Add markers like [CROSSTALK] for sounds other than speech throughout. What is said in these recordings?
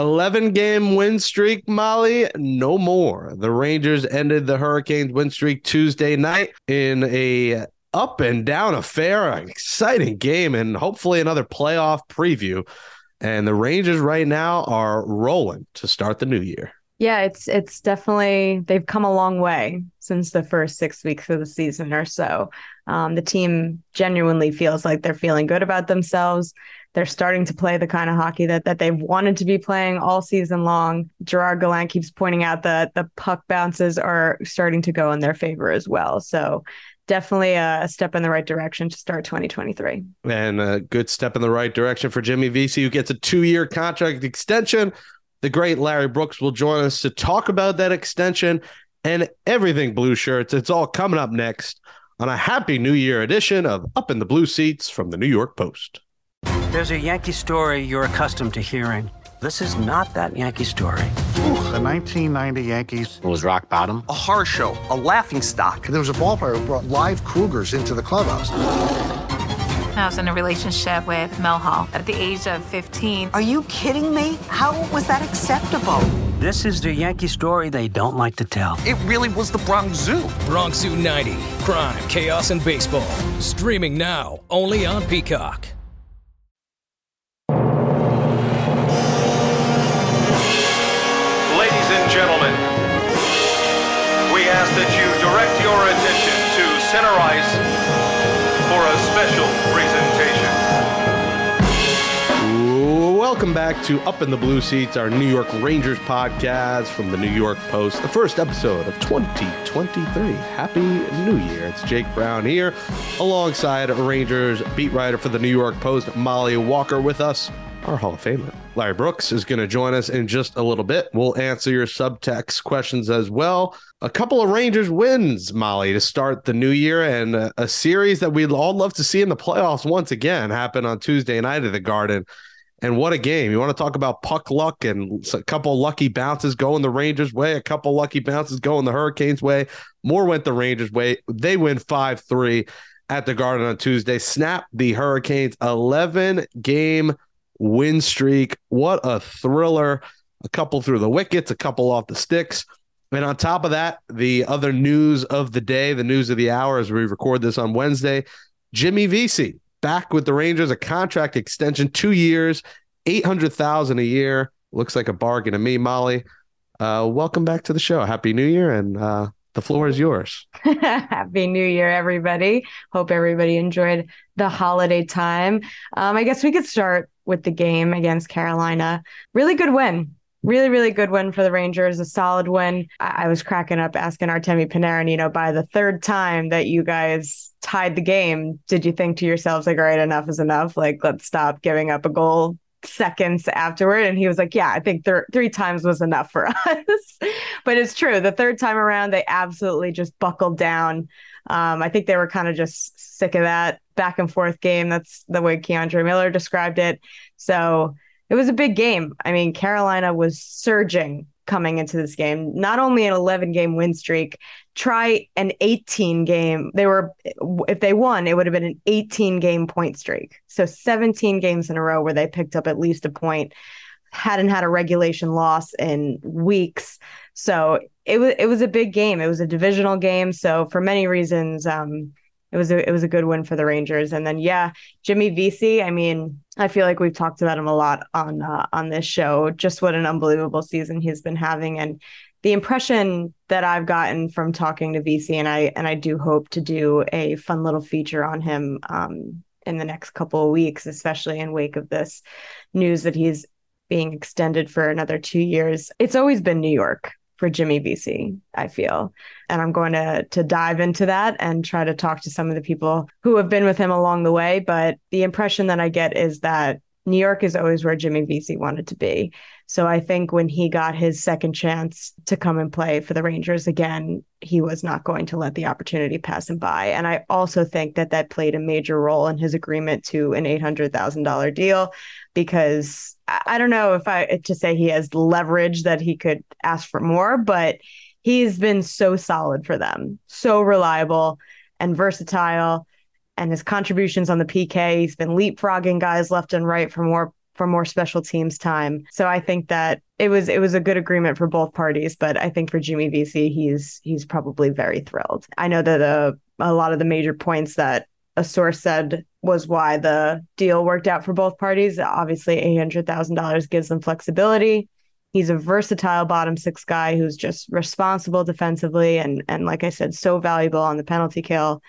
11 game win streak, Molly. No more. The Rangers ended the Hurricanes win streak Tuesday night in a up and down affair, an exciting game, and hopefully another playoff preview. And the Rangers right now are rolling to start the new year. Yeah, it's it's definitely they've come a long way since the first six weeks of the season or so. Um, the team genuinely feels like they're feeling good about themselves. They're starting to play the kind of hockey that that they've wanted to be playing all season long. Gerard Gallant keeps pointing out that the puck bounces are starting to go in their favor as well. So definitely a step in the right direction to start 2023. And a good step in the right direction for Jimmy Vesey, who gets a two-year contract extension. The great Larry Brooks will join us to talk about that extension and everything blue shirts. It's all coming up next on a happy new year edition of Up in the Blue Seats from the New York Post. There's a Yankee story you're accustomed to hearing. This is not that Yankee story. The 1990 Yankees. it was rock bottom. A horror show, a laughing stock. There was a ballplayer who brought live cougars into the clubhouse. I was in a relationship with Mel Hall at the age of 15. Are you kidding me? How was that acceptable? This is the Yankee story they don't like to tell. It really was the Bronx Zoo. Bronx Zoo 90, crime, chaos, and baseball. Streaming now, only on Peacock. Ladies and gentlemen, we ask that you direct your attention to center ice for a special Welcome back to Up in the Blue Seats, our New York Rangers podcast from the New York Post, the first episode of 2023. Happy New Year. It's Jake Brown here, alongside Rangers beat writer for the New York Post, Molly Walker, with us, our Hall of Famer. Larry Brooks is going to join us in just a little bit. We'll answer your subtext questions as well. A couple of Rangers wins, Molly, to start the new year, and a, series that we'd all love to see in the playoffs once again happen on Tuesday night at the Garden. And what a game. You want to talk about puck luck and a couple lucky bounces going the Rangers' way, a couple lucky bounces going the Hurricanes' way. More went the Rangers' way. They win 5 3 at the Garden on Tuesday. Snap the Hurricanes 11 game win streak. What a thriller. A couple through the wickets, a couple off the sticks. And on top of that, the other news of the day, the news of the hour as we record this on Wednesday, Jimmy Vesey back with the Rangers, a contract extension, two years, 800,000 a year. Looks like a bargain to me, Molly. Uh, welcome back to the show. Happy New Year. And uh, the floor is yours. [LAUGHS] Happy New Year, everybody. Hope everybody enjoyed the holiday time. Um, I guess we could start with the game against Carolina. Really good win. Really, really good win for the Rangers. A solid win. I, I was cracking up asking Artemi Panarin, you know, by the third time that you guys tied the game, did you think to yourselves, like, all right, enough is enough? Like, let's stop giving up a goal seconds afterward and he was like yeah i think th- three times was enough for [LAUGHS] us but it's true the third time around they absolutely just buckled down um, i think they were kind of just sick of that back and forth game that's the way K'Andre Miller described it so it was a big game. I mean carolina was surging coming into this game. Not only an 11 game win streak try an 18 game. They were if they won it would have been an 18 game point streak. So 17 games in a row where they picked up at least a point hadn't had a regulation loss in weeks. So it was it was a big game. It was a divisional game. So for many reasons um it was a it was a good win for the Rangers. And then yeah, Jimmy Vesey. I mean, I feel like we've talked about him a lot on uh, on this show. Just what an unbelievable season he's been having, and the impression that I've gotten from talking to Vesey, and I and I do hope to do a fun little feature on him um, in the next couple of weeks, especially in wake of this news that he's being extended for another two years. It's always been New York for Jimmy Vesey, I feel. And I'm going to to dive into that and try to talk to some of the people who have been with him along the way. But the impression that I get is that New York is always where Jimmy Vesey wanted to be. So I think when he got his second chance to come and play for the Rangers again, he was not going to let the opportunity pass him by. And I also think that that played a major role in his agreement to an $800,000 deal because I don't know if I to say he has leverage that he could ask for more, but he's been so solid for them, so reliable and versatile. And his contributions on the PK, he's been leapfrogging guys left and right for more for more special teams time. So I think that it was it was a good agreement for both parties. But I think for Jimmy Vesey, he's he's probably very thrilled. I know that uh, a lot of the major points that a source said was why the deal worked out for both parties. Obviously, eight hundred thousand dollars gives them flexibility. He's a versatile bottom six guy who's just responsible defensively and and like I said, so valuable on the penalty kill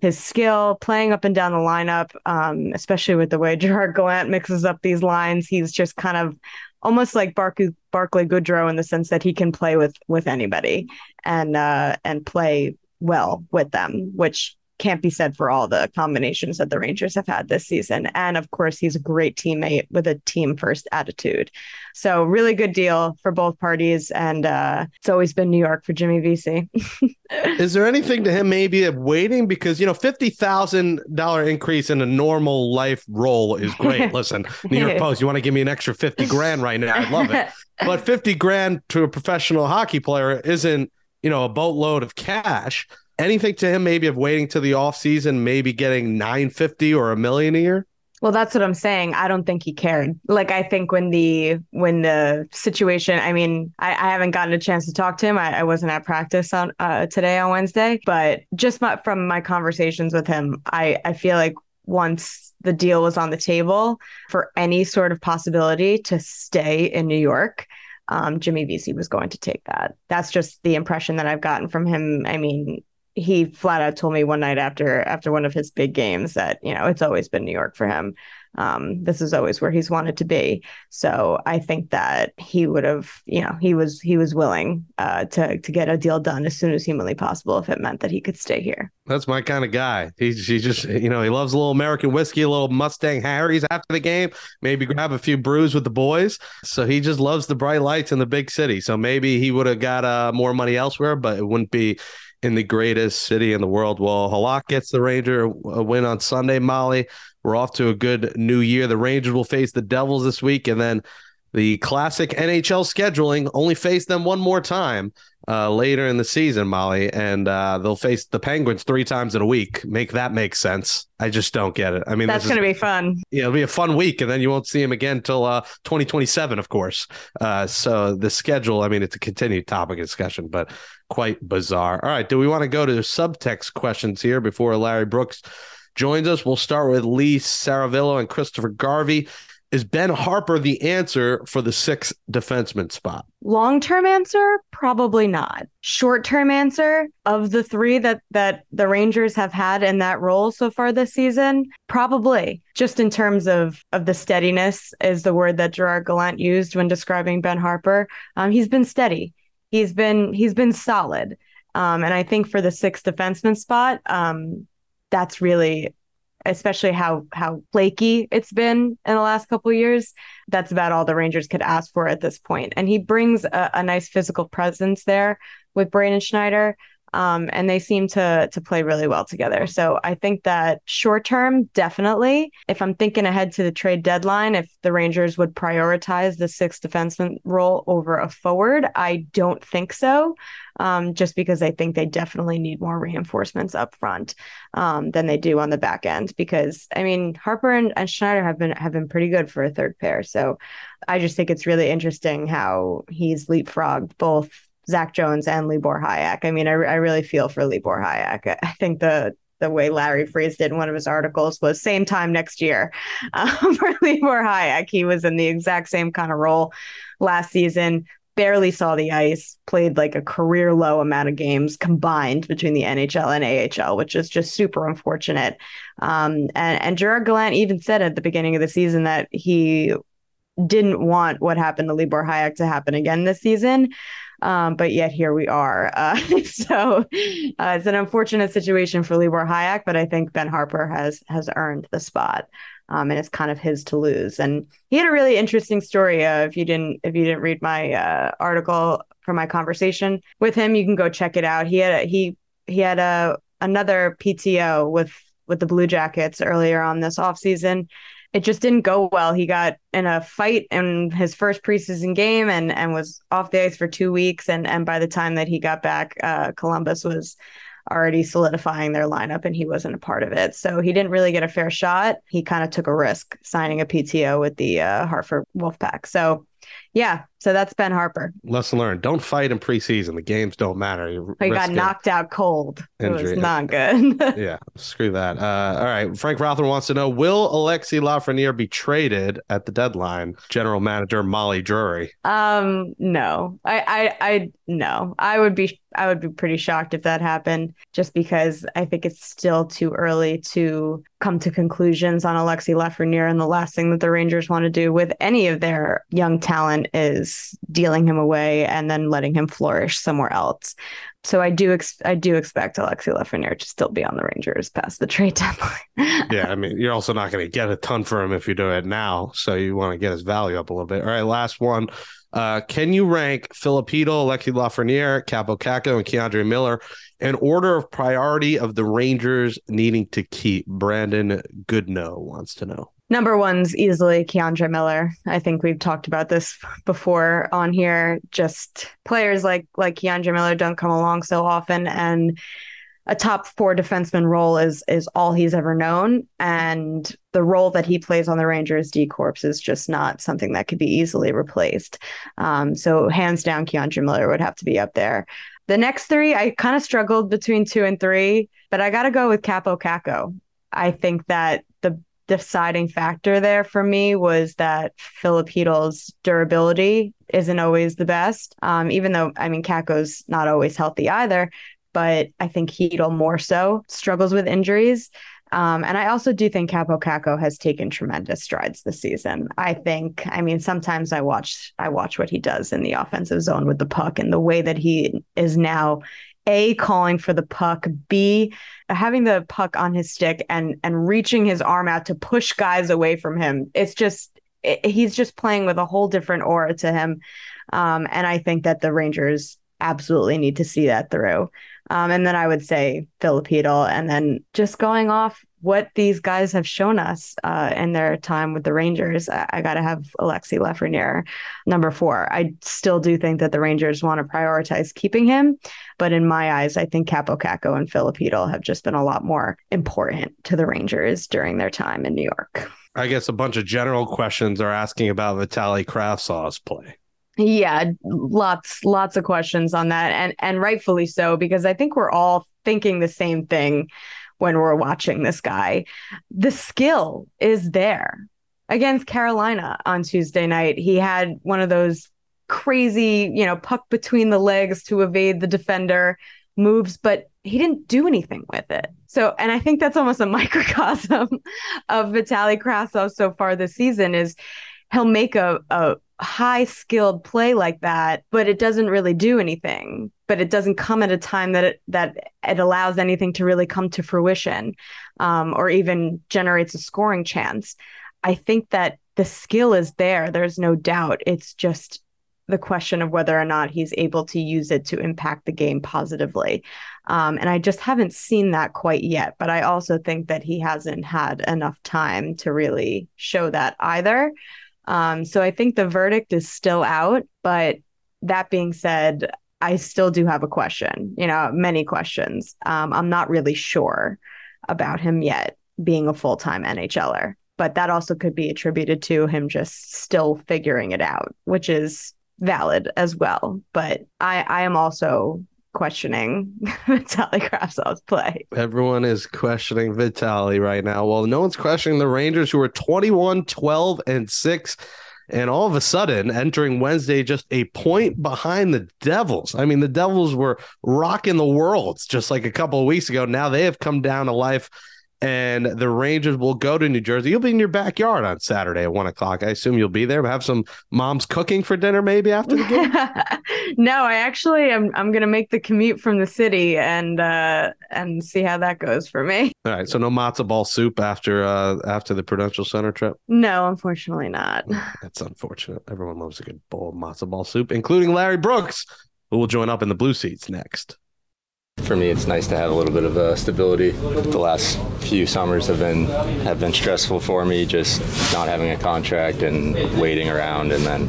his skill playing up and down the lineup, um, especially with the way [LAUGHS] Gerard Gallant mixes up these lines. He's just kind of almost like Barkley, Barclay Goodrow in the sense that he can play with with anybody and uh, and play well with them, which can't be said for all the combinations that the Rangers have had this season. And of course, he's a great teammate with a team first attitude. So, really good deal for both parties. And uh, it's always been New York for Jimmy Vesey. [LAUGHS] Is there anything to him maybe of waiting? Because, you know, $50,000 increase in a normal life role is great. [LAUGHS] Listen, New York Post, you want to give me an extra 50 grand right now? I'd love it. [LAUGHS] But 50 grand to a professional hockey player isn't, you know, a boatload of cash anything to him maybe of waiting to the off season, maybe getting 950 or a million a year? Well, that's what I'm saying. I don't think he cared. Like I think when the when the situation, I mean, I, I haven't gotten a chance to talk to him. I, I wasn't at practice on uh, today on Wednesday, but just my, from my conversations with him, I I feel like once the deal was on the table for any sort of possibility to stay in New York, um, Jimmy Vesey was going to take that. That's just the impression that I've gotten from him. I mean, he flat out told me one night after after one of his big games that you know it's always been New York for him. Um, this is always where he's wanted to be. So I think that he would have, you know, he was he was willing uh, to to get a deal done as soon as humanly possible if it meant that he could stay here. That's my kind of guy. He he just you know he loves a little American whiskey, a little Mustang Harry's after the game. Maybe grab a few brews with the boys. So he just loves the bright lights in the big city. So maybe he would have got uh, more money elsewhere, but it wouldn't be in the greatest city in the world. Well, Halak gets the Ranger a win on Sunday, Molly. We're off to a good new year. The Rangers will face the Devils this week, and then the classic NHL scheduling only face them one more time uh, later in the season, Molly, and uh, they'll face the Penguins three times in a week. Make that make sense? I just don't get it. I mean, that's going to be fun. Yeah, it'll be a fun week, and then you won't see them again until uh, 2027, of course. Uh, so the schedule, I mean, it's a continued topic of discussion, but quite bizarre. All right, do we want to go to subtext questions here before Larry Brooks joins us? We'll start with Lee Saravillo and Christopher Garvey. Is Ben Harpur the answer for the sixth defenseman spot? Long term answer, probably not. Short term answer of the three that that the Rangers have had in that role so far this season, probably. Just in terms of of the steadiness is the word that Gerard Gallant used when describing Ben Harpur. Um, he's been steady. He's been he's been solid. Um, and I think for the sixth defenseman spot, um, that's really especially how how flaky it's been in the last couple years. That's about all the Rangers could ask for at this point. And he brings a, a nice physical presence there with Braden Schneider. Um, and they seem to to play really well together. So I think that short term, definitely. If I'm thinking ahead to the trade deadline, if the Rangers would prioritize the sixth defenseman role over a forward, I don't think so. Um, just because I think they definitely need more reinforcements up front um, than they do on the back end. Because I mean, Harpur and, and Schneider have been have been pretty good for a third pair. So I just think it's really interesting how he's leapfrogged both Zach Jones and Libor Hajek. I mean, I, I really feel for Libor Hajek. I think the the way Larry phrased it in one of his articles was same time next year [LAUGHS] um, for Libor Hajek. He was in the exact same kind of role last season. Barely saw the ice, played like a career low amount of games combined between the NHL and AHL, which is just super unfortunate. Um, and, and Gerard Gallant even said at the beginning of the season that he didn't want what happened to Libor Hajek to happen again this season. Um, but yet here we are. [LAUGHS] Uh, so uh, it's an unfortunate situation for Libor Hajek, but I think Ben Harpur has has earned the spot. Um, and it's kind of his to lose. And he had a really interesting story. Uh, if you didn't, if you didn't read my uh, article from my conversation with him, you can go check it out. He had a, he he had a another PTO with with the Blue Jackets earlier on this offseason it just didn't go well. He got in a fight in his first preseason game and and was off the ice for two weeks. And and by the time that he got back, uh, Columbus was already solidifying their lineup and he wasn't a part of it. So he didn't really get a fair shot. He kind of took a risk signing a PTO with the uh, Hartford Wolfpack. So yeah, so that's Ben Harpur. Lesson learned: don't fight in preseason. The games don't matter. You he got knocked out cold. It was Injury. not good. [LAUGHS] yeah, screw that. Uh, all right. Frank Rothman wants to know Will Alexi Lafreniere be traded at the deadline? General manager Molly Drury. um, no, I, I, I, no, I would be, I would be pretty shocked if that happened. Just because I think it's still too early to come to conclusions on Alexi Lafreniere, and the last thing that the Rangers want to do with any of their young talent is dealing him away and then letting him flourish somewhere else. So I do, ex- I do expect Alexi Lafreniere to still be on the Rangers past the trade deadline. [LAUGHS] Yeah, I mean, you're also not going to get a ton for him if you do it now. So you want to get his value up a little bit. All right, last one. Uh, can you rank Filipino, Alexi Lafreniere, Kaapo Kakko, and K'Andre Miller in order of priority of the Rangers needing to keep? Brandon Goodnow wants to know. Number one's easily K'Andre Miller. I think we've talked about this before on here. Just players like like K'Andre Miller don't come along so often, and a top four defenseman role is is all he's ever known. And the role that he plays on the Rangers D Corps is just not something that could be easily replaced. Um, so hands down, K'Andre Miller would have to be up there. The next three, I kind of struggled between two and three, but I got to go with Kaapo Kakko. I think that the deciding factor there for me was that Filipino's durability isn't always the best. Um, even though I mean Kakko's not always healthy either, but I think Chytil more so struggles with injuries. Um, and I also do think Kaapo Kakko has taken tremendous strides this season. I think, I mean, sometimes I watch I watch what he does in the offensive zone with the puck and the way that he is now a calling for the puck, B having the puck on his stick and and reaching his arm out to push guys away from him. It's just it, he's just playing with a whole different aura to him, um, and I think that the Rangers absolutely need to see that through. Um, and then I would say Filipino, and then just going off what these guys have shown us uh, in their time with the Rangers, I, I got to have Alexi Lafreniere number four. I still do think that the Rangers want to prioritize keeping him, but in my eyes, I think Kaapo Kakko and Filipino have just been a lot more important to the Rangers during their time in New York. I guess a bunch of general questions are asking about Vitaly Kravtsov's play. Yeah, lots lots of questions on that and and rightfully so because I think we're all thinking the same thing when we're watching this guy. The skill is there. Against Carolina on Tuesday night, he had one of those crazy, you know, puck between the legs to evade the defender moves, but he didn't do anything with it. So, and I think that's almost a [LAUGHS] microcosm of Vitaly Kravtsov so far this season is he'll make a, a high skilled play like that, but it doesn't really do anything. But it doesn't come at a time that it that it allows anything to really come to fruition, um, or even generates a scoring chance. I think that the skill is there. There's no doubt. It's just the question of whether or not he's able to use it to impact the game positively. Um, and I just haven't seen that quite yet. But I also think that he hasn't had enough time to really show that either. Um, so I think the verdict is still out. But that being said, I still do have a question, you know, many questions. Um, I'm not really sure about him yet being a full time NHLer, but that also could be attributed to him just still figuring it out, which is valid as well. But I, I am also questioning [LAUGHS] Vitaly Kravtsov's play. Everyone is questioning Vitaly right now. Well, no one's questioning the Rangers, who are 21, 12, and 6. And all of a sudden, entering Wednesday, just a point behind the Devils. I mean, the Devils were rocking the world just like a couple of weeks ago. Now they have come down to life, and the Rangers will go to New Jersey. You'll be in your backyard on Saturday at one o'clock. I assume you'll be there. Have some mom's cooking for dinner, maybe after the game. [LAUGHS] no, I actually am. I'm going to make the commute from the city and uh, and see how that goes for me. [LAUGHS] All right, so no matzo ball soup after uh, after the Prudential Center trip. No, unfortunately not. [LAUGHS] That's unfortunate. Everyone loves a good bowl of matzo ball soup, including Larry Brooks, who will join up in the blue seats next. For me, it's nice to have a little bit of uh, stability. The last few summers have been have been stressful for me, just not having a contract and waiting around, and then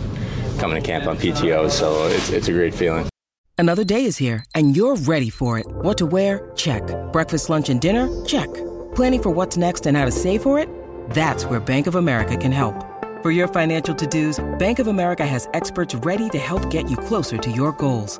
coming to camp on PTO. So it's it's a great feeling. Another day is here, and you're ready for it. What to wear? Check. Breakfast, lunch, and dinner? Check. Planning for what's next and how to save for it? That's where Bank of America can help. For your financial to-dos, Bank of America has experts ready to help get you closer to your goals.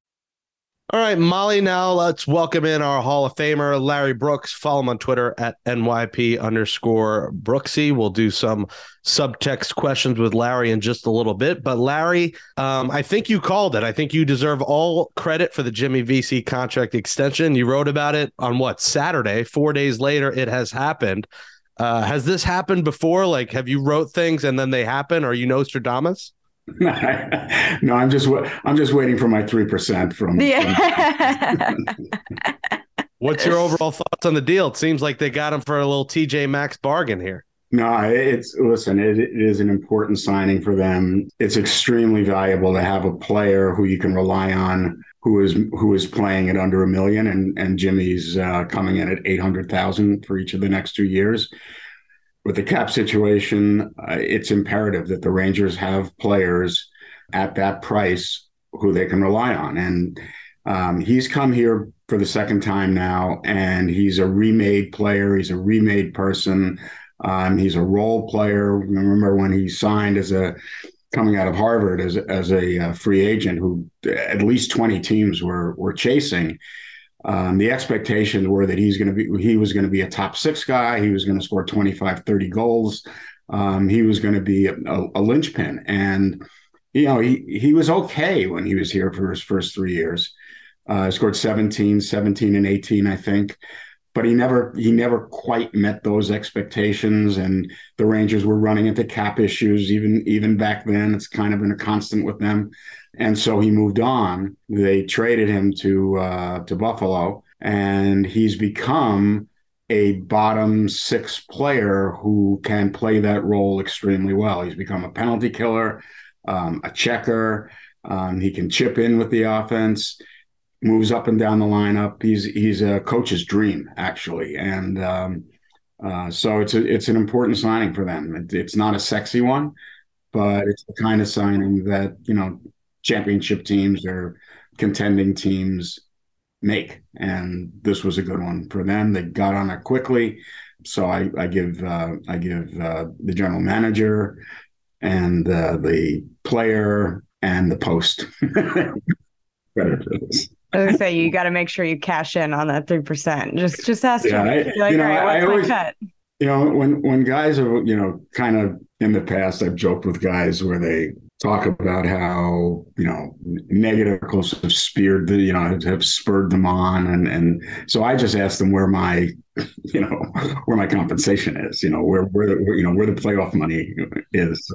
All right, Molly, now let's welcome in our Hall of Famer, Larry Brooks. Follow him on Twitter at NYP underscore Brooksy. We'll do some subtext questions with Larry in just a little bit. But Larry, um, I think you called it. I think you deserve all credit for the Jimmy Vesey contract extension. You wrote about it on what, Saturday? Four days later, it has happened. Uh, has this happened before? Like, have you wrote things and then they happen? Are you Nostradamus? [LAUGHS] no, I'm just I'm just waiting for my three percent from. Yeah. [LAUGHS] What's your overall thoughts on the deal? It seems like they got him for a little TJ Maxx bargain here. No, it's listen. It, it is an important signing for them. It's extremely valuable to have a player who you can rely on, who is who is playing at under a million, and and Jimmy's uh, coming in at eight hundred thousand for each of the next two years with the cap situation, uh, it's imperative that the Rangers have players at that price who they can rely on. And um, he's come here for the second time now, and he's a remade player. He's a remade person. Um, he's a role player. Remember when he signed as a coming out of Harvard as as a uh, free agent, who at least twenty teams were were chasing. Um, the expectations were that he's going to be he was going to be a top six guy. He was going to score 25, 30 goals. Um, he was going to be a, a, linchpin. And, you know, he, he was okay when he was here for his first three years. Uh, scored 17, 17 and 18, I think. But he never he never quite met those expectations. And the Rangers were running into cap issues even even back then. It's kind of been a constant with them. And so he moved on. They traded him to uh, to Buffalo, and he's become a bottom six player who can play that role extremely well. He's become a penalty killer, um, a checker. Um, he can chip in with the offense, moves up and down the lineup. He's he's a coach's dream actually, and um, uh, so it's a, it's an important signing for them. It, it's not a sexy one, but it's the kind of signing that you know championship teams or contending teams make. And this was a good one for them. They got on it quickly. So I, I give uh, I give uh, the general manager and uh, the player and the post [LAUGHS] credit for this. I was say you got to make sure you cash in on that three percent. Just just ask yeah, I, like, you know, right, I always, you know, when when guys are you know kind of in the past, I've joked with guys where they talk about how you know negative articles have speared the you know have spurred them on and and so I just asked them where my [LAUGHS] you know where my compensation is you know where where, the, where you know where the playoff money is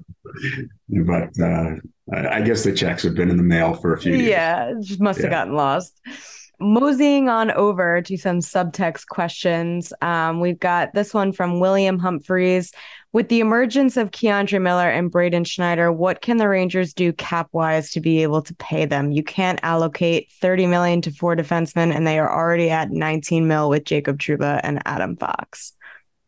but uh, I guess the checks have been in the mail for a few years. Yeah, just must have yeah. gotten lost moseying on over to some subtext questions. Um, we've got this one from William Humphreys. With the emergence of K'Andre Miller and Braden Schneider, what can the Rangers do cap wise to be able to pay them? You can't allocate 30 million to four defensemen, and they are already at 19 mil with Jacob Trouba and Adam Fox.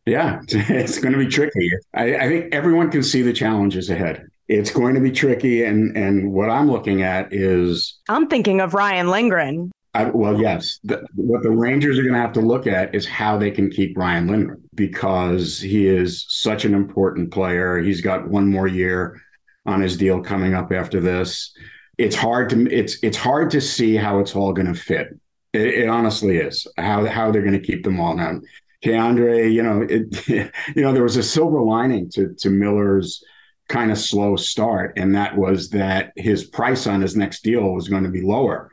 Yeah, [LAUGHS] it's going to be tricky. I, I think everyone can see the challenges ahead it's going to be tricky and and what i'm looking at is i'm thinking of ryan lindgren I, well, yes. The, what the Rangers are going to have to look at is how they can keep Ryan Lindgren because he is such an important player. He's got one more year on his deal coming up after this. It's hard to it's it's hard to see how it's all going to fit. It, it, honestly is how how they're going to keep them all now. K'Andre, you know, it, [LAUGHS] you know, there was a silver lining to to Miller's kind of slow start, and that was that his price on his next deal was going to be lower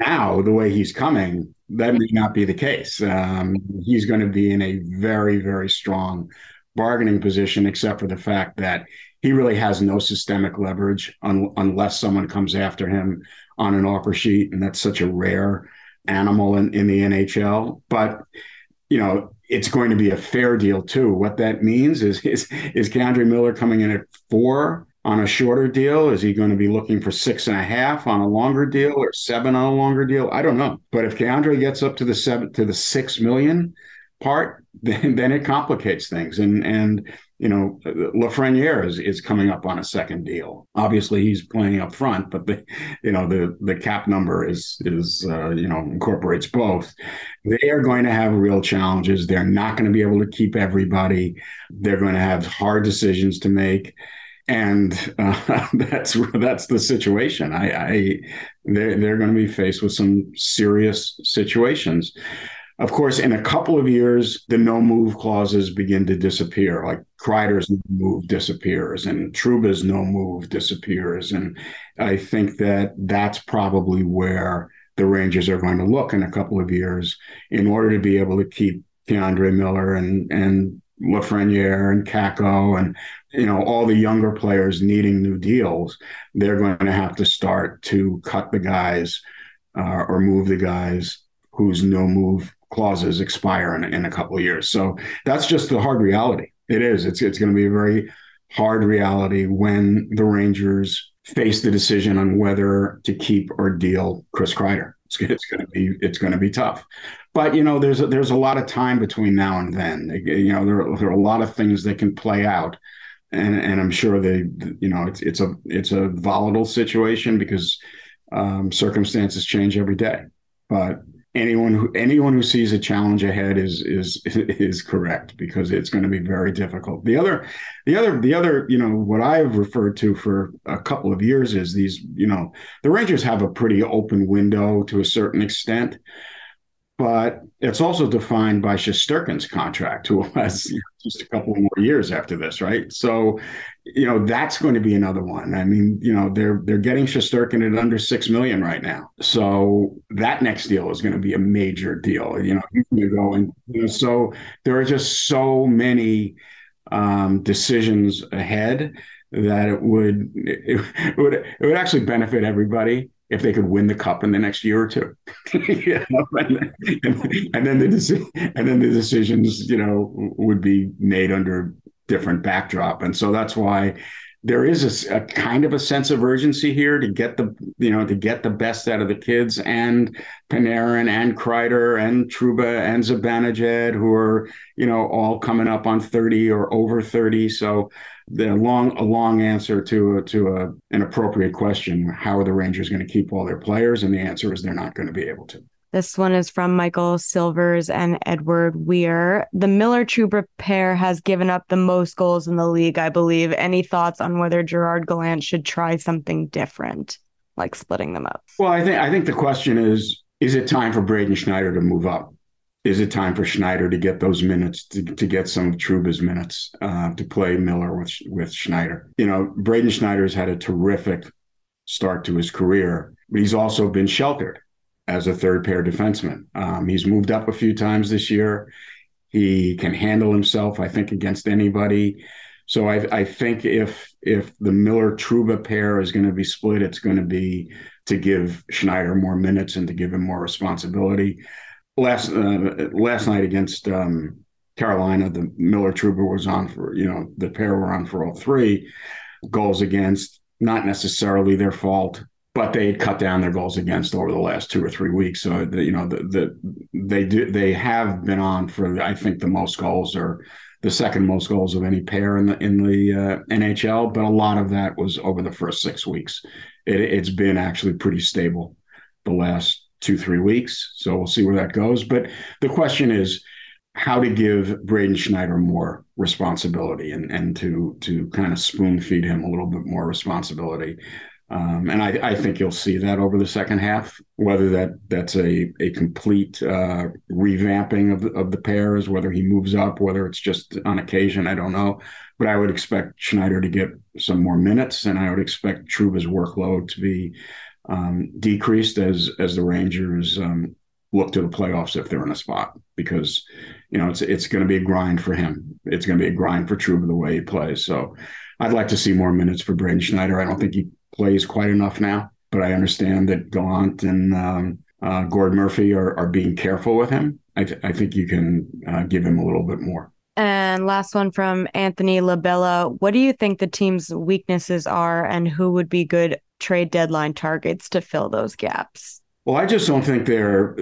now, the way he's coming, that may not be the case. Um, he's going to be in a very, very strong bargaining position, except for the fact that he really has no systemic leverage un- unless someone comes after him on an offer sheet. And that's such a rare animal in, in the NHL. But, you know, it's going to be a fair deal too. What that means is is is K'Andre Miller coming in at four on a shorter deal? Is he going to be looking for six and a half on a longer deal or seven on a longer deal? I don't know. But if K'Andre gets up to the seven to the six million part, [LAUGHS] then then it complicates things. And and you know, Lafreniere is, is coming up on a second deal. Obviously, he's playing up front, but the, you know, the the cap number is is uh, you know incorporates both. They are going to have real challenges. They're not going to be able to keep everybody. They're going to have hard decisions to make, and uh, [LAUGHS] that's that's the situation. I, I they're they're going to be faced with some serious situations. Of course, in a couple of years, the no move clauses begin to disappear. Like Kreider's no move disappears, and Trouba's no move disappears, and I think that that's probably where the Rangers are going to look in a couple of years in order to be able to keep K'Andre Miller and and Lafreniere and Kakko and you know all the younger players needing new deals. They're going to have to start to cut the guys uh, or move the guys whose no move clauses expire in, in a couple of years. So that's just the hard reality. It is. It's it's going to be a very hard reality when the Rangers face the decision on whether to keep or deal Chris Kreider. It's, it's going to be it's going to be tough. But you know, there's a, there's a lot of time between now and then. You know, there, there are a lot of things that can play out, and and I'm sure they, you know, it's it's a it's a volatile situation because um, circumstances change every day. But anyone who anyone who sees a challenge ahead is is [LAUGHS] is correct because it's going to be very difficult. The other the other the other you know what I've referred to for a couple of years is these you know the Rangers have a pretty open window to a certain extent but it's also defined by Shesterkin's contract, who has just a couple more years after this, right? So, you know, that's going to be another one. I mean, you know, they're they're getting Shesterkin at under six million right now, so that next deal is going to be a major deal. You know, you go and you know, so there are just so many um, decisions ahead that it would it, [LAUGHS] it would it would actually benefit everybody if they could win the cup in the next year or two. [LAUGHS] you know? and, and, and, then the and then the decisions, you know, would be made under different backdrop. And so that's why there is a, a, kind of a sense of urgency here to get the you know to get the best out of the kids and Panarin and Kreider and Trouba and Zibanejad who are you know all coming up on 30 or over 30 so the long a long answer to to a, an appropriate question how are the Rangers going to keep all their players? And the answer is they're not going to be able to this one is from Michael Silvers and Edward Weir. The Miller Trouba pair has given up the most goals in the league, I believe. Any thoughts on whether Gerard Gallant should try something different, like splitting them up? Well, I think I think the question is: Is it time for Braden Schneider to move up? Is it time for Schneider to get those minutes to, to get some of Trouba's minutes uh, to play Miller with with Schneider? You know, Braden Schneider's had a terrific start to his career, but he's also been sheltered as a third pair defenseman. Um, he's moved up a few times this year. He can handle himself, I think, against anybody. So I, I think if if the Miller Trouba pair is going to be split, it's going to be to give Schneider more minutes and to give him more responsibility. Last uh, last night against um, Carolina, the Miller Trouba was on for you know the pair were on for all three goals against. Not necessarily their fault but they had cut down their goals against over the last two or three weeks. So the, you know the, the they do they have been on for I think the most goals or the second most goals of any pair in the in the uh, NHL. But a lot of that was over the first six weeks. It, it's been actually pretty stable the last two three weeks. So we'll see where that goes. But the question is how to give Braden Schneider more responsibility and and to to kind of spoon feed him a little bit more responsibility. Um, and I, I, think you'll see that over the second half. Whether that that's a a complete uh, revamping of of the pairs, whether he moves up, whether it's just on occasion, I don't know. But I would expect Schneider to get some more minutes, and I would expect Trouba's workload to be um, decreased as as the Rangers um, look to the playoffs if they're in a spot, because you know it's it's going to be a grind for him. It's going to be a grind for Trouba the way he plays. So I'd like to see more minutes for Braden Schneider. I don't think he plays quite enough now. But I understand that Gallant and um, uh, Gord Murphy are, are being careful with him. I, th- I think you can uh, give him a little bit more. And last one from Anthony Labella. What do you think the team's weaknesses are, and who would be good trade deadline targets to fill those gaps? Well, I just don't think they're.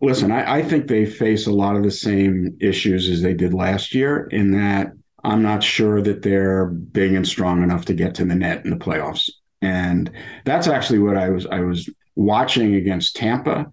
Listen, I, I, think they face a lot of the same issues as they did last year, in that I'm not sure that they're big and strong enough to get to the net in the playoffs. And that's actually what I was I was watching against Tampa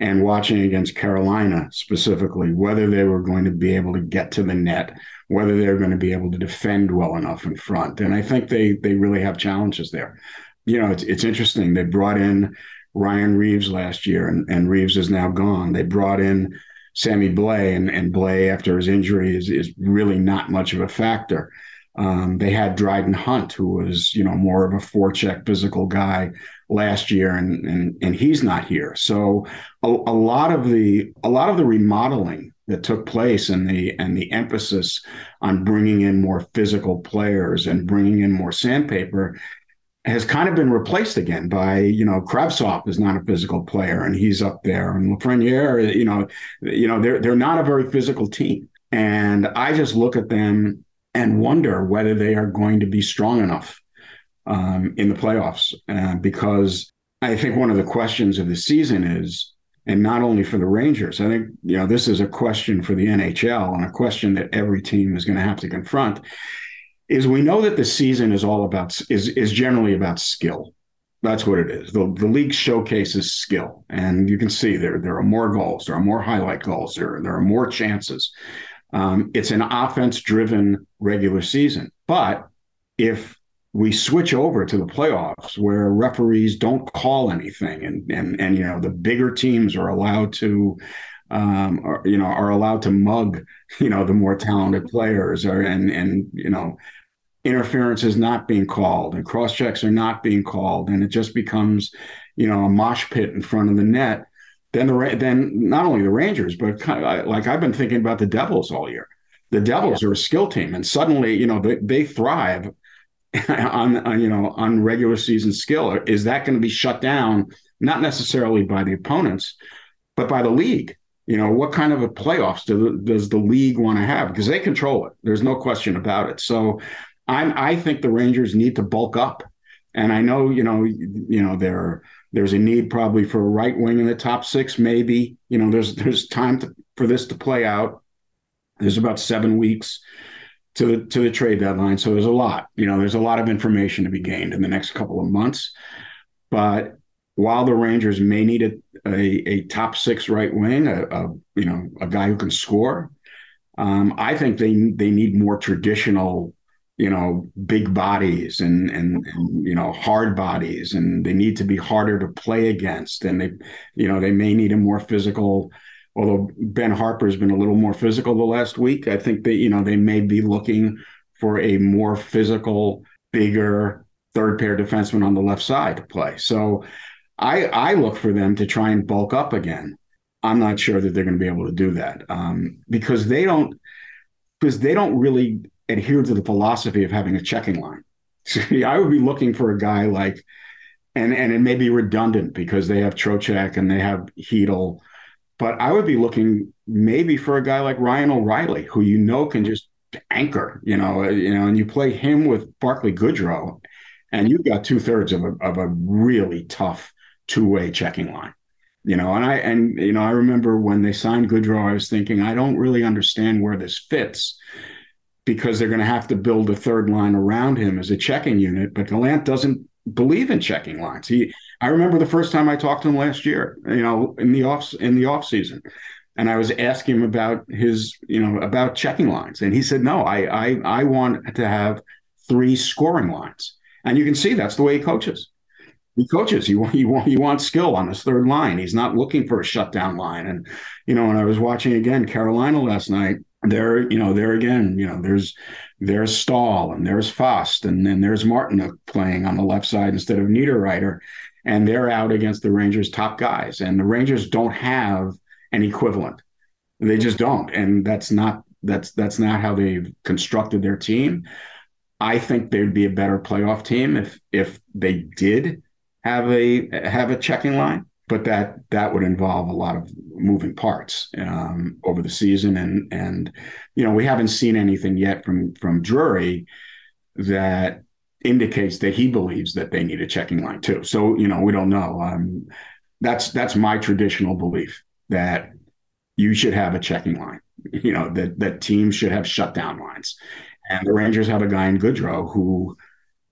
and watching against Carolina specifically, whether they were going to be able to get to the net, whether they're going to be able to defend well enough in front. And I think they they really have challenges there. You know, it's it's interesting. They brought in Ryan Reaves last year, and, and Reaves is now gone. They brought in Sammy Blais, and, and Blais, after his injury, is, is really not much of a factor. Um, they had Dryden Hunt, who was, you know, more of a forecheck physical guy last year, and and and he's not here. So a, a lot of the a lot of the remodeling that took place and the and the emphasis on bringing in more physical players and bringing in more sandpaper has kind of been replaced again by you know Kravtsov is not a physical player and he's up there and Lafreniere you know you know they're they're not a very physical team and I just look at them and wonder whether they are going to be strong enough um, in the playoffs uh, because I think one of the questions of the season is and not only for the Rangers I think you know this is a question for the NHL and a question that every team is going to have to confront is we know that the season is all about is is generally about skill. That's what it is. The, the league showcases skill, and you can see there there are more goals, there are more highlight goals, there there are more chances. Um, it's an offense driven regular season, but if we switch over to the playoffs where referees don't call anything and and and you know the bigger teams are allowed to um, or, you know, are allowed to mug, you know, the more talented players, or and and you know, interference is not being called, and cross checks are not being called, and it just becomes, you know, a mosh pit in front of the net. Then the then not only the Rangers, but kind of, like I've been thinking about the Devils all year. The Devils yeah. are a skill team, and suddenly, you know, they, they thrive [LAUGHS] on, on you know on regular season skill. Is that going to be shut down? Not necessarily by the opponents, but by the league you know, what kind of a playoffs do, does the league want to have? Because they control it. There's no question about it. So I'm, I think the Rangers need to bulk up. And I know, you know, you know, there there's a need probably for a right wing in the top six, maybe. You know, there's there's time to, for this to play out. There's about seven weeks to the to the trade deadline, so there's a lot. You know, there's a lot of information to be gained in the next couple of months. But while the Rangers may need a, a, a top six right wing, a, a, you know a guy who can score, um, I think they they need more traditional, you know, big bodies and, and and you know hard bodies, and they need to be harder to play against, and they you know they may need a more physical. Although Ben Harpur's been a little more physical the last week, I think that you know they may be looking for a more physical, bigger third pair defenseman on the left side to play. So I I look for them to try and bulk up again. I'm not sure that they're going to be able to do that um, because they don't because they don't really adhere to the philosophy of having a checking line. [LAUGHS] See, I would be looking for a guy like, and and it may be redundant because they have Trocheck and they have Chytil, but I would be looking maybe for a guy like Ryan O'Reilly, who you know can just anchor, you know, uh, you know, and you play him with Barclay Goodrow, and you've got two thirds of a of a really tough two-way checking line you know and i and you know i remember when they signed goodrow i was thinking i don't really understand where this fits because they're going to have to build a third line around him as a checking unit but gallant doesn't believe in checking lines he i remember the first time i talked to him last year you know in the off in the off season and i was asking him about his you know about checking lines and he said no i i i want to have three scoring lines and you can see that's the way he coaches he coaches. He, want, he, want, he wants skill on his third line. He's not looking for a shutdown line. And, you know, when I was watching again Carolina last night, there, you know, there again, you know, there's there's Staal and there's Fast and then there's Martin playing on the left side instead of Niederreiter. And they're out against the Rangers' top guys. And the Rangers don't have an equivalent. They just don't. And that's not that's that's not how they've constructed their team. I think they'd be a better playoff team if if they did have a have a checking line. But that that would involve a lot of moving parts um, over the season, and and you know we haven't seen anything yet from from Drury that indicates that he believes that they need a checking line too. So you know we don't know. Um, that's that's my traditional belief that you should have a checking line. You know that that teams should have shutdown lines, and the Rangers have a guy in Goodrow who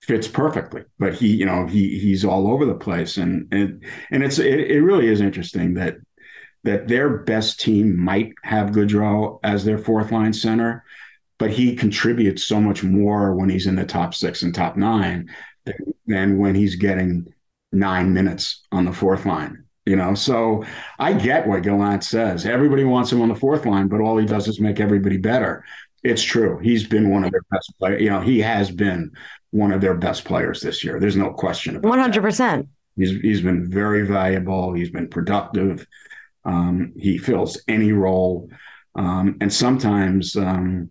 fits perfectly. But he, you know, he he's all over the place, and and and it's it, it really is interesting that that their best team might have Goodrow as their fourth line center, but he contributes so much more when he's in the top six and top nine than, when he's getting nine minutes on the fourth line. You know, so I get what Gallant says. Everybody wants him on the fourth line, but all he does is make everybody better. It's true. He's been one of their best players. You know, he has been one of their best players this year. There's no question about 100%. That. He's he's been very valuable. He's been productive. Um, he fills any role, um, and sometimes um,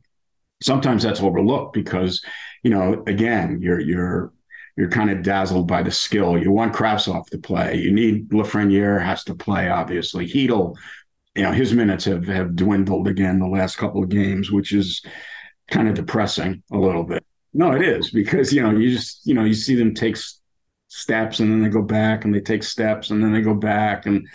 sometimes that's overlooked because you know again you're you're you're kind of dazzled by the skill. You want Kravtsov to play. You need Lafreniere has to play. Obviously, Chytil, you know, his minutes have have dwindled again the last couple of games, which is kind of depressing a little bit. No, it is because you know you just you know you see them take steps and then they go back and they take steps and then they go back and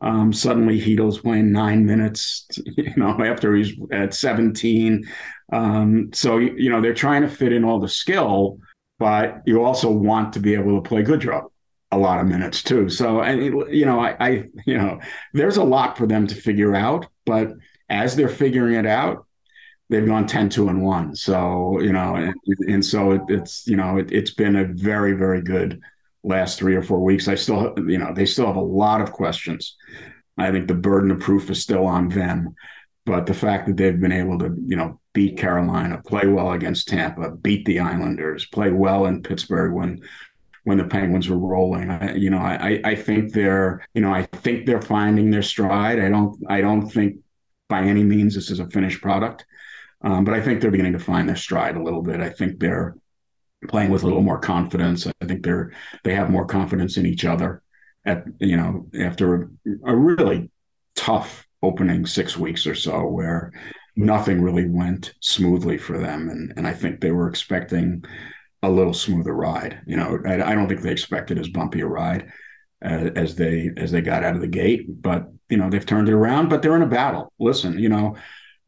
um, suddenly Chytil's playing nine minutes, [LAUGHS] you know, after he's at 17. Um, so you know they're trying to fit in all the skill but you also want to be able to play Goodrow a lot of minutes too. So, and you know, I, I, you know, there's a lot for them to figure out, but as they're figuring it out, they've gone 10, 2 and one. So, you know, and, and so it, it's, you know, it, it's been a very, very good last three or four weeks. I still, you know, they still have a lot of questions. I think the burden of proof is still on them. But the fact that they've been able to, you know, beat Carolina, play well against Tampa, beat the Islanders, play well in Pittsburgh when when the Penguins were rolling. I, you know, I I think they're you know I think they're finding their stride. I don't I don't think by any means this is a finished product, um, but I think they're beginning to find their stride a little bit. I think they're playing with a little more confidence. I think they're they have more confidence in each other. At you know after a, a really tough opening six weeks or so where nothing really went smoothly for them. And, and I think they were expecting a little smoother ride. You know, I, I don't think they expected as bumpy a ride uh, as they as they got out of the gate. But you know, they've turned it around. But they're in a battle. Listen, you know,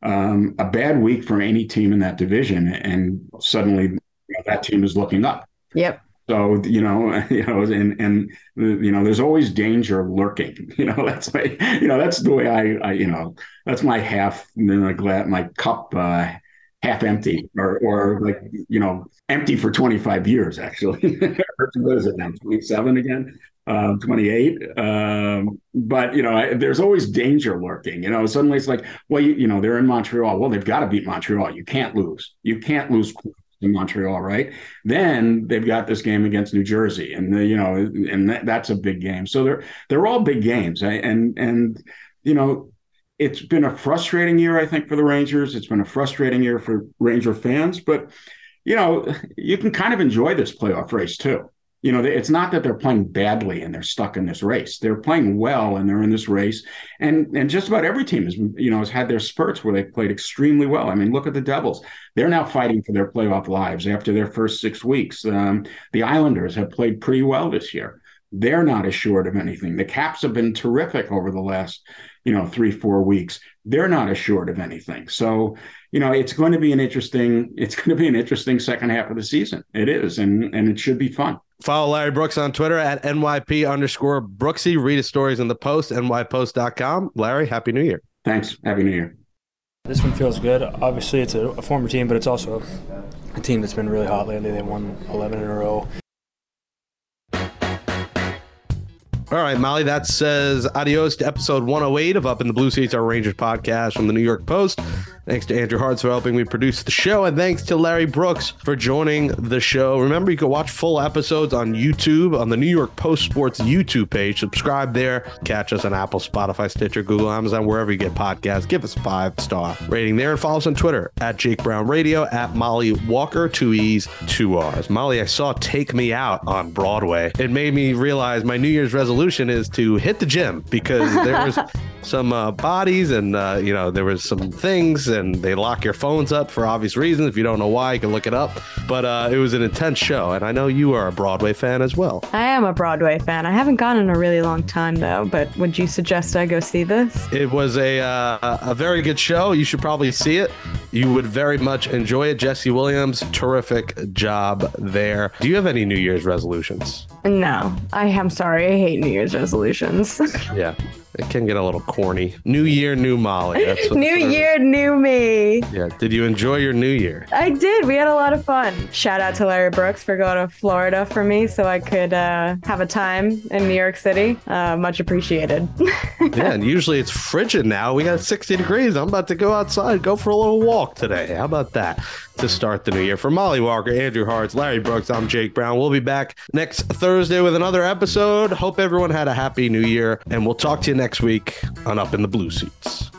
um, a bad week for any team in that division, and suddenly you know, that team is looking up. Yep. So you know, you know, and and you know, there's always danger lurking. You know, that's my, you know, that's the way I, I you know, that's my half, you know, glad my cup uh, half empty, or or like you know, empty for 25 years actually. [LAUGHS] what is it now? 27 again. Um, 28. Um, but you know, I, there's always danger lurking. You know, suddenly it's like, well, you, you know, they're in Montreal. Well, they've got to beat Montreal. You can't lose. You can't lose in Montreal, right? Then they've got this game against New Jersey, and the, you know, and that, that's a big game. So they're they're all big games, and and you know, it's been a frustrating year, I think, for the Rangers. It's been a frustrating year for Ranger fans, but you know, you can kind of enjoy this playoff race too you know, it's not that they're playing badly and they're stuck in this race. They're playing well and they're in this race. And and just about every team has, you know, has had their spurts where they've played extremely well. I mean, look at the Devils. They're now fighting for their playoff lives after their first six weeks. Um, the Islanders have played pretty well this year. They're not assured of anything. The Caps have been terrific over the last, you know, three, four weeks. They're not assured of anything. So, you know, it's going to be an interesting, it's going to be an interesting second half of the season. It is, and and it should be fun. Follow Larry Brooks on Twitter at NYP underscore Brooksy. Read his stories in the post, nypost.com. Larry, Happy New Year. Thanks. Happy New Year. This one feels good. Obviously, it's a, a former team, but it's also a team that's been really hot lately. They won 11 in a row. All right, Mollie, that says adios to episode 108 of Up in the Blue Seats, our Rangers podcast from the New York Post. Thanks to Andrew Hartz for helping me produce the show. And thanks to Larry Brooks for joining the show. Remember, you can watch full episodes on YouTube on the New York Post Sports YouTube page. Subscribe there. Catch us on Apple, Spotify, Stitcher, Google, Amazon, wherever you get podcasts. Give us a five star rating there and follow us on Twitter at Jake Brown Radio, at Mollie Walker, two E's, two R's. Mollie, I saw Take Me Out on Broadway. It made me realize my New Year's resolution is to hit the gym because there was [LAUGHS] some uh, bodies and uh, you know there was some things and they lock your phones up for obvious reasons. If you don't know why you can look it up. But uh, it was an intense show and i know you are a broadway fan as well. I am a Broadway fan. I haven't gone in a really long time though, but would you suggest I go see this? it was a uh, a very good show. You should probably see it. You would very much enjoy it. Jesse williams terrific job there. Do you have any new year's resolutions? No, I am sorry. I hate New Year's resolutions. [LAUGHS] yeah it can get a little corny new year new molly [LAUGHS] new year, new me. yeah did you enjoy your new year I did. We had a lot of fun. Shout out to Larry Brooks for going to Florida for me so I could uh, have a time in New York City. Uh, much appreciated. [LAUGHS] yeah, and usually it's frigid now. We got 60 degrees. I'm about to go outside, go for a little walk today. How about that to start the new year? For Mollie Walker, Andrew Hartz, Larry Brooks, I'm Jake Brown. We'll be back next Thursday with another episode. Hope everyone had a happy new year, and we'll talk to you next week on Up in the Blue Seats.